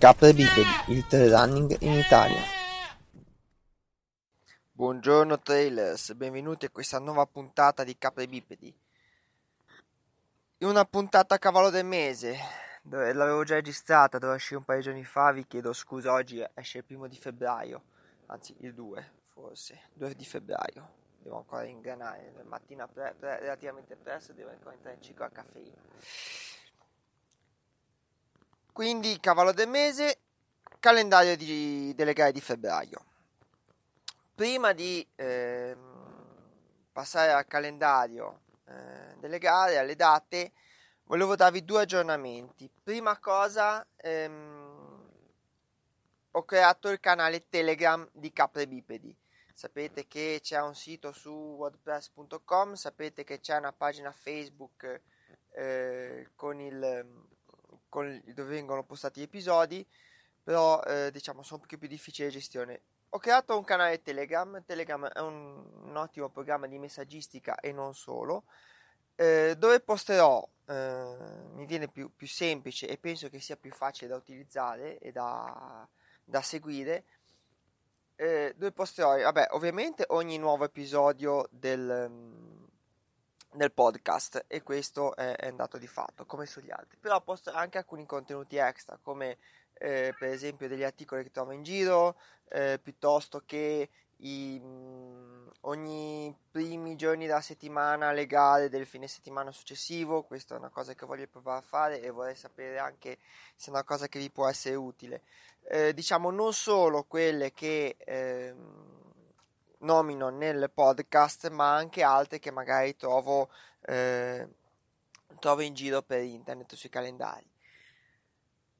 Capre bipedi, il trail running in Italia. Buongiorno trailers, benvenuti a questa nuova puntata di Capre bipedi. Una puntata a cavallo del mese, l'avevo già registrata, doveva uscire un paio di giorni fa, vi chiedo scusa, oggi esce il primo di febbraio, anzi il 2 forse, 2 di febbraio. Devo ancora ingranare, mattina pre- pre- relativamente presto devo ancora entrare in ciclo a caffeina. Quindi cavallo del mese, calendario di, delle gare di febbraio. Prima di eh, passare al calendario eh, delle gare, alle date, volevo darvi due aggiornamenti. Prima cosa, ehm, ho creato il canale Telegram di Capre Bipedi. Sapete che c'è un sito su wordpress.com, sapete che c'è una pagina Facebook eh, con il con, dove vengono postati gli episodi, però eh, diciamo sono un pochino più difficili di gestione. Ho creato un canale Telegram, Telegram è un, un ottimo programma di messaggistica e non solo, eh, dove posterò, eh, mi viene più, più, semplice e penso che sia più facile da utilizzare e da, da seguire, eh, dove posterò, vabbè, ovviamente ogni nuovo episodio del nel podcast e questo è, è un dato di fatto come sugli altri. Però posto anche alcuni contenuti extra come eh, per esempio degli articoli che trovo in giro eh, piuttosto che i, ogni primi giorni della settimana le gare del fine settimana successivo questa è una cosa che voglio provare a fare e vorrei sapere anche se è una cosa che vi può essere utile. Eh, diciamo non solo quelle che ehm, nomino nel podcast, ma anche altre che magari trovo, eh, trovo in giro per internet sui calendari.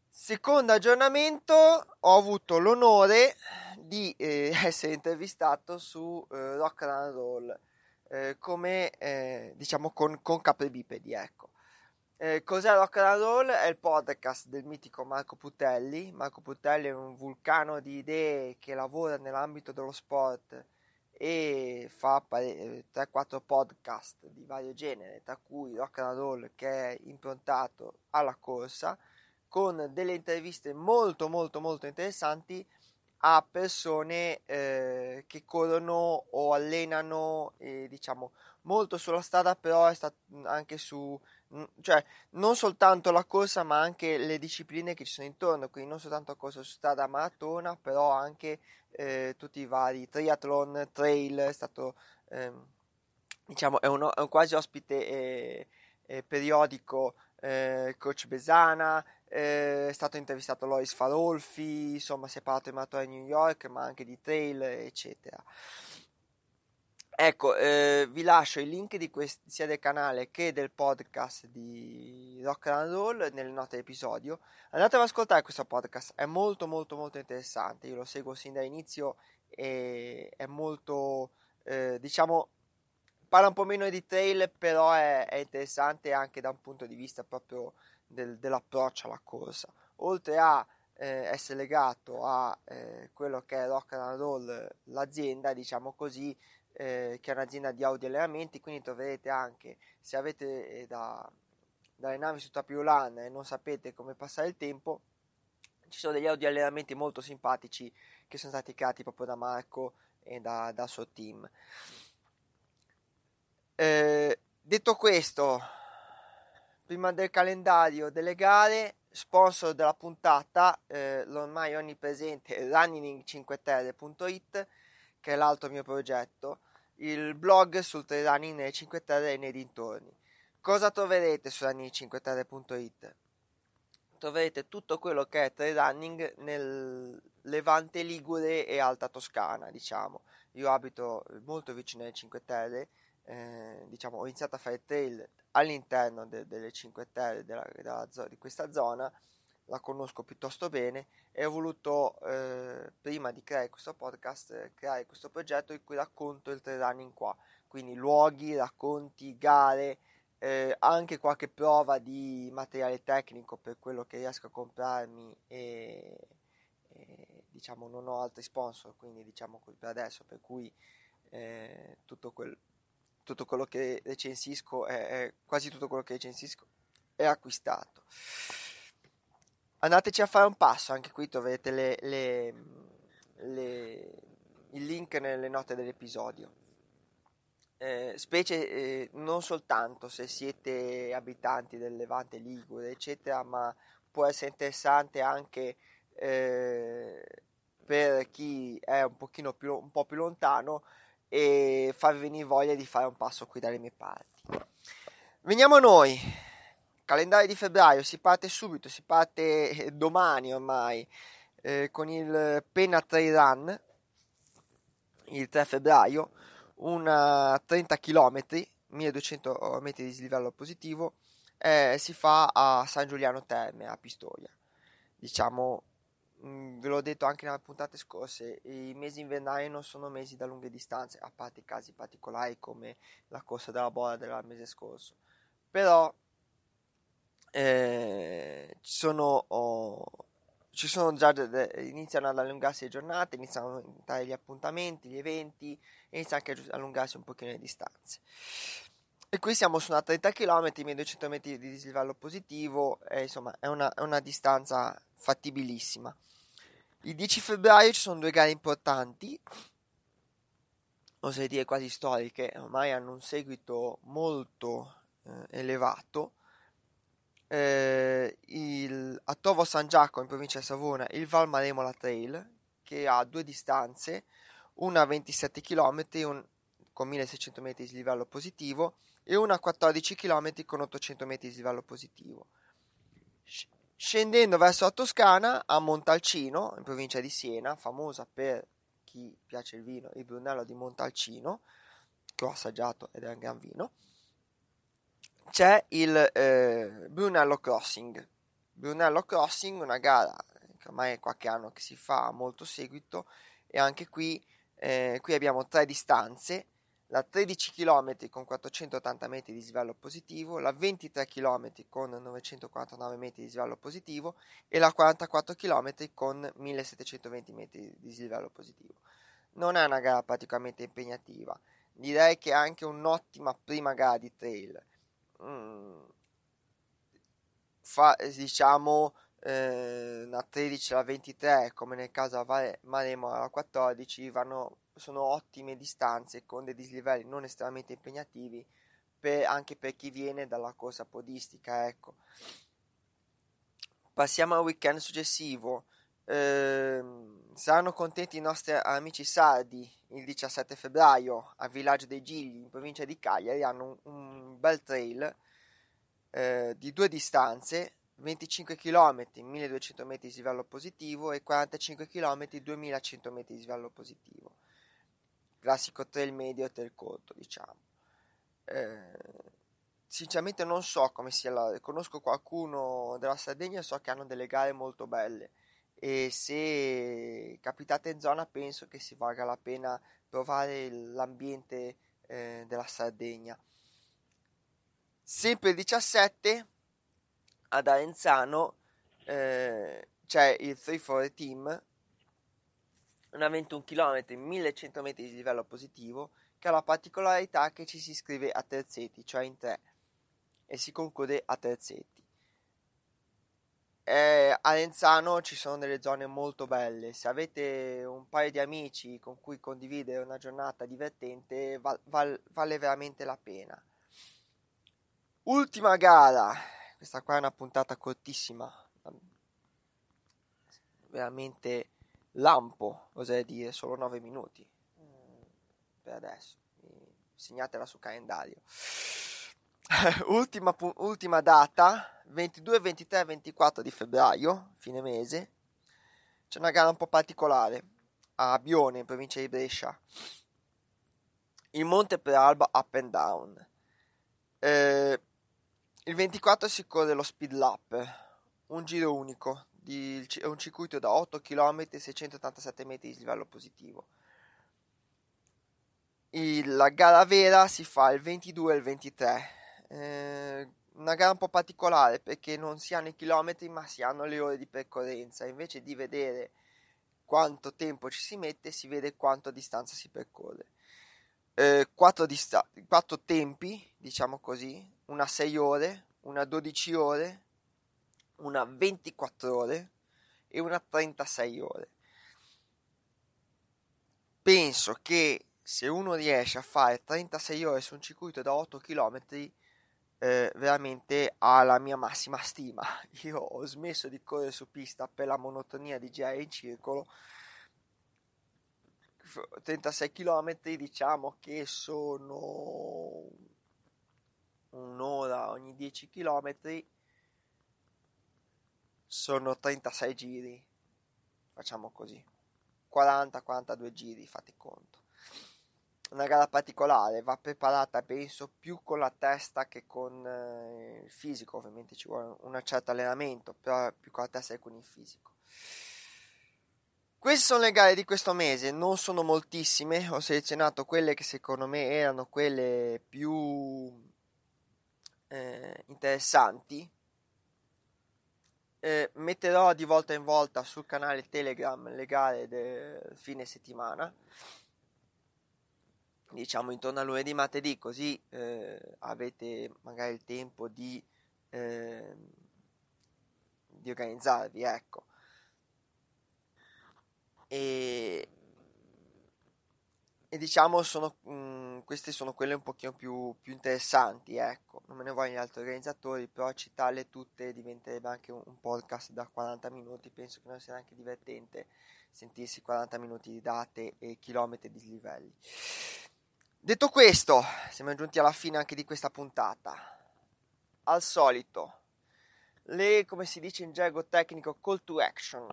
Secondo aggiornamento, ho avuto l'onore di eh, essere intervistato su eh, Rock and Roll eh, come eh, diciamo con, con capribipedi. Ecco. Eh, cos'è Rock and Roll? È il podcast del mitico Marco Putelli. Marco Putelli è un vulcano di idee che lavora nell'ambito dello sport e fa 3-4 podcast di vario genere, tra cui Rock and Roll che è improntato alla corsa, con delle interviste molto molto molto interessanti a persone eh, che corrono o allenano eh, diciamo molto sulla strada però è stato anche su cioè non soltanto la corsa ma anche le discipline che ci sono intorno quindi non soltanto la corsa su strada maratona però anche eh, tutti i vari triathlon trail è stato ehm, diciamo è un, è un, quasi ospite eh, eh, periodico eh, coach Besana eh, è stato intervistato Lois Farolfi insomma si è parlato di maratona di New York ma anche di trail eccetera Ecco, eh, vi lascio i link quest- sia del canale che del podcast di Rock and Roll nelle note dell'episodio. Andate ad ascoltare questo podcast, è molto molto molto interessante. Io lo seguo sin dall'inizio e è molto, eh, diciamo, parla un po' meno di trail, però è, è interessante anche da un punto di vista proprio del, dell'approccio alla corsa. Oltre a eh, essere legato a eh, quello che è Rock and Roll, l'azienda, diciamo così, eh, che è un'azienda di audio allenamenti, quindi troverete anche se avete eh, da, dalle navi su Tapiolan e non sapete come passare il tempo, ci sono degli audio allenamenti molto simpatici che sono stati creati proprio da Marco e da, dal suo team. Eh, detto questo, prima del calendario delle gare, sponsor della puntata, eh, l'ormai onnipresente running5terre.it che è l'altro mio progetto, il blog sul running nelle 5 Terre e nei dintorni. Cosa troverete su running5terre.it? Troverete tutto quello che è trail running nel Levante Ligure e Alta Toscana, diciamo. Io abito molto vicino alle 5 Terre, eh, diciamo, ho iniziato a fare trail all'interno de- delle 5 Terre della, della, di questa zona la conosco piuttosto bene e ho voluto, eh, prima di creare questo podcast, eh, creare questo progetto in cui racconto il trail running qua, quindi luoghi, racconti, gare, eh, anche qualche prova di materiale tecnico per quello che riesco a comprarmi e, e diciamo non ho altri sponsor, quindi diciamo per adesso, per cui eh, tutto, quel, tutto quello che recensisco è, è quasi tutto quello che recensisco è acquistato. Andateci a fare un passo, anche qui troverete le, le, le, il link nelle note dell'episodio. Eh, specie eh, non soltanto se siete abitanti del Levante Ligure, eccetera, ma può essere interessante anche eh, per chi è un pochino più, un po' più lontano e farvi venire voglia di fare un passo qui dalle mie parti. Veniamo a noi. Calendario di febbraio, si parte subito, si parte eh, domani ormai eh, con il Penna Trail Run il 3 febbraio, una 30 km, 1200 metri di dislivello positivo, eh, si fa a San Giuliano Terme, a Pistoia. Diciamo Mm, ve l'ho detto anche nelle puntate scorse, i mesi invernali non sono mesi da lunghe distanze, a parte casi particolari come la corsa della bola del mese scorso. Però eh, ci, sono, oh, ci sono già, iniziano ad allungarsi le giornate, iniziano ad aumentare gli appuntamenti, gli eventi, iniziano anche ad allungarsi un pochino le distanze. E qui siamo su una 30 km, 1200 metri di dislivello positivo, e insomma è una, è una distanza fattibilissima. Il 10 febbraio ci sono due gare importanti, oserei dire quasi storiche, ormai hanno un seguito molto eh, elevato. Eh, il, a Tovo San Giacomo in provincia di Savona il Val Maremola Trail che ha due distanze, una a 27 km un, con 1600 metri di livello positivo e una a 14 km con 800 metri di livello positivo. Scendendo verso la Toscana, a Montalcino, in provincia di Siena, famosa per chi piace il vino, il Brunello di Montalcino, che ho assaggiato ed è un gran vino, c'è il eh, Brunello Crossing. Brunello Crossing, una gara che ormai è qualche anno che si fa molto seguito, e anche qui, eh, qui abbiamo tre distanze la 13 km con 480 metri di svallo positivo, la 23 km con 949 metri di svallo positivo e la 44 km con 1720 metri di svallo positivo. Non è una gara praticamente impegnativa, direi che è anche un'ottima prima gara di trail. Mm. Fa, diciamo eh, la 13 e la 23 come nel caso a Maremo alla 14 vanno sono ottime distanze con dei dislivelli non estremamente impegnativi per, anche per chi viene dalla corsa podistica. Ecco. Passiamo al weekend successivo. Eh, saranno contenti i nostri amici sardi il 17 febbraio a Villaggio dei Gigli in provincia di Cagliari. Hanno un, un bel trail eh, di due distanze 25 km 1200 metri di livello positivo e 45 km 2100 metri di livello positivo classico trail medio e trail corto, diciamo. Eh, sinceramente non so come sia la... conosco qualcuno della Sardegna, so che hanno delle gare molto belle e se capitate in zona penso che si valga la pena provare l'ambiente eh, della Sardegna. Sempre il 17 ad Arenzano eh, c'è il 3 for Team una 21 km, 1100 metri di livello positivo, che ha la particolarità che ci si iscrive a terzetti, cioè in tre, e si conclude a terzetti. Eh, a Lenzano ci sono delle zone molto belle, se avete un paio di amici con cui condividere una giornata divertente val, val, vale veramente la pena. Ultima gara, questa qua è una puntata cortissima, veramente lampo, oserei dire, solo 9 minuti mm, per adesso. Segnatela sul calendario. ultima, ultima data, 22, 23 24 di febbraio, fine mese. C'è una gara un po' particolare a Bione, in provincia di Brescia. Il Monte Prealba Up and Down. Eh, il 24 si corre lo Speed Lap, un giro unico di, un circuito da 8 km e 687 metri di livello positivo. Il, la gara vera si fa il 22 e il 23. Eh, una gara un po' particolare perché non si hanno i chilometri ma si hanno le ore di percorrenza. Invece di vedere quanto tempo ci si mette, si vede quanto distanza si percorre. Eh, quattro, dista- quattro tempi, diciamo così, una 6 ore, una 12 ore, una 24 ore e una 36 ore. Penso che se uno riesce a fare 36 ore su un circuito da 8 km, eh, veramente ha la mia massima stima. Io ho smesso di correre su pista per la monotonia di girare in circolo. 36 km diciamo che sono un'ora ogni 10 km sono 36 giri facciamo così 40-42 giri fate conto una gara particolare va preparata penso più con la testa che con eh, il fisico ovviamente ci vuole un certo allenamento però più con la testa che con il fisico. Queste sono le gare di questo mese non sono moltissime ho selezionato quelle che secondo me erano quelle più eh, interessanti. Eh, metterò di volta in volta sul canale Telegram le gare del fine settimana, diciamo intorno a lunedì, martedì, così eh, avete magari il tempo di, eh, di organizzarvi, ecco. E, e diciamo sono, mh, mm, queste sono quelle un pochino più, più, interessanti, ecco, non me ne vogliono gli altri organizzatori, però citarle tutte diventerebbe anche un, un, podcast da 40 minuti, penso che non sia neanche divertente sentirsi 40 minuti di date e chilometri di livelli. Detto questo, siamo giunti alla fine anche di questa puntata. Al solito, le, come si dice in gergo tecnico, call to action.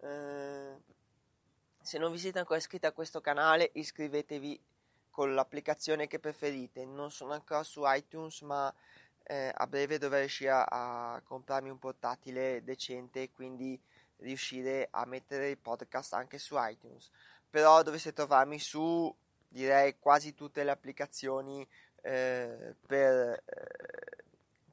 Eh, se non vi siete ancora iscritti a questo canale, iscrivetevi con l'applicazione che preferite. Non sono ancora su iTunes, ma eh, a breve dovrei riuscire a, a comprarmi un portatile decente e quindi riuscire a mettere il podcast anche su iTunes. Però dovreste trovarmi su direi quasi tutte le applicazioni eh, per eh,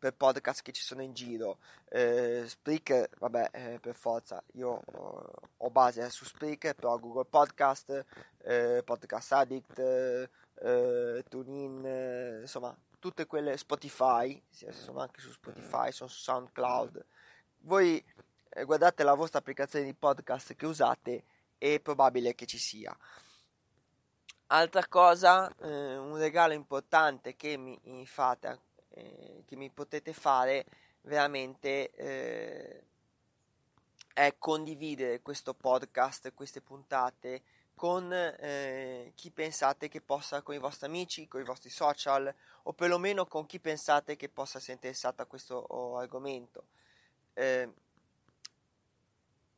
per podcast che ci sono in giro. Eh, Spreaker, vabbè, eh, per forza, io ho, ho base su Spreaker, però Google Podcast, eh, Podcast Addict, eh, TuneIn, insomma, tutte quelle Spotify, sono anche su Spotify, sono su SoundCloud. Voi guardate la vostra applicazione di podcast che usate, è probabile che ci sia. Altra cosa, eh, un regalo importante che mi, fate eh, che mi potete fare veramente eh, è condividere questo podcast, queste puntate con eh, chi pensate che possa, con i vostri amici, con i vostri social o perlomeno con chi pensate che possa essere interessato a questo argomento. Eh,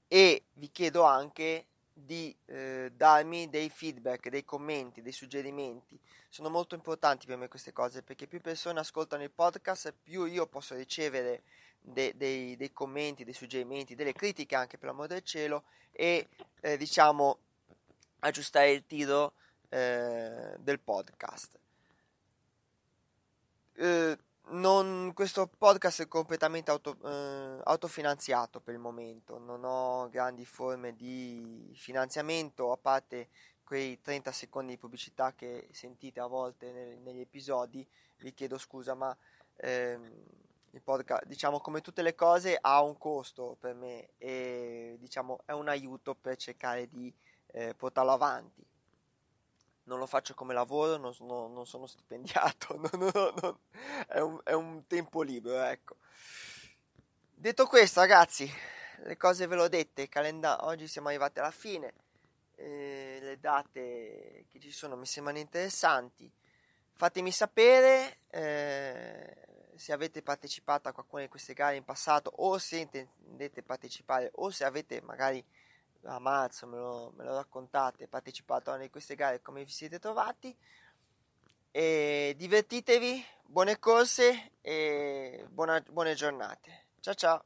e vi chiedo anche di eh, darmi dei feedback, dei commenti, dei suggerimenti. Sono molto importanti per me queste cose perché più persone ascoltano il podcast, più io posso ricevere de- dei, dei, commenti, dei suggerimenti, delle critiche anche per l'amore del cielo e eh, diciamo aggiustare il tiro eh, del podcast. Eh, non, questo podcast è completamente auto, eh, autofinanziato per il momento, non ho grandi forme di finanziamento a parte quei 30 secondi di pubblicità che sentite a volte nel, negli episodi, vi chiedo scusa ma ehm, il podcast diciamo come tutte le cose ha un costo per me e diciamo è un aiuto per cercare di eh, portarlo avanti non lo faccio come lavoro, non, sono, non sono stipendiato, non, non, è, un, è, un, tempo libero, ecco. Detto questo, ragazzi, le cose ve l'ho dette, calenda- oggi siamo arrivati alla fine, eh, le date che ci sono mi sembrano interessanti. Fatemi sapere eh, se avete partecipato a qualcuna di queste gare in passato o se intendete partecipare o se avete magari a marzo me lo, me lo raccontate, partecipate a una di queste gare, come vi siete trovati. E divertitevi, buone corse e buona, buone giornate. Ciao ciao!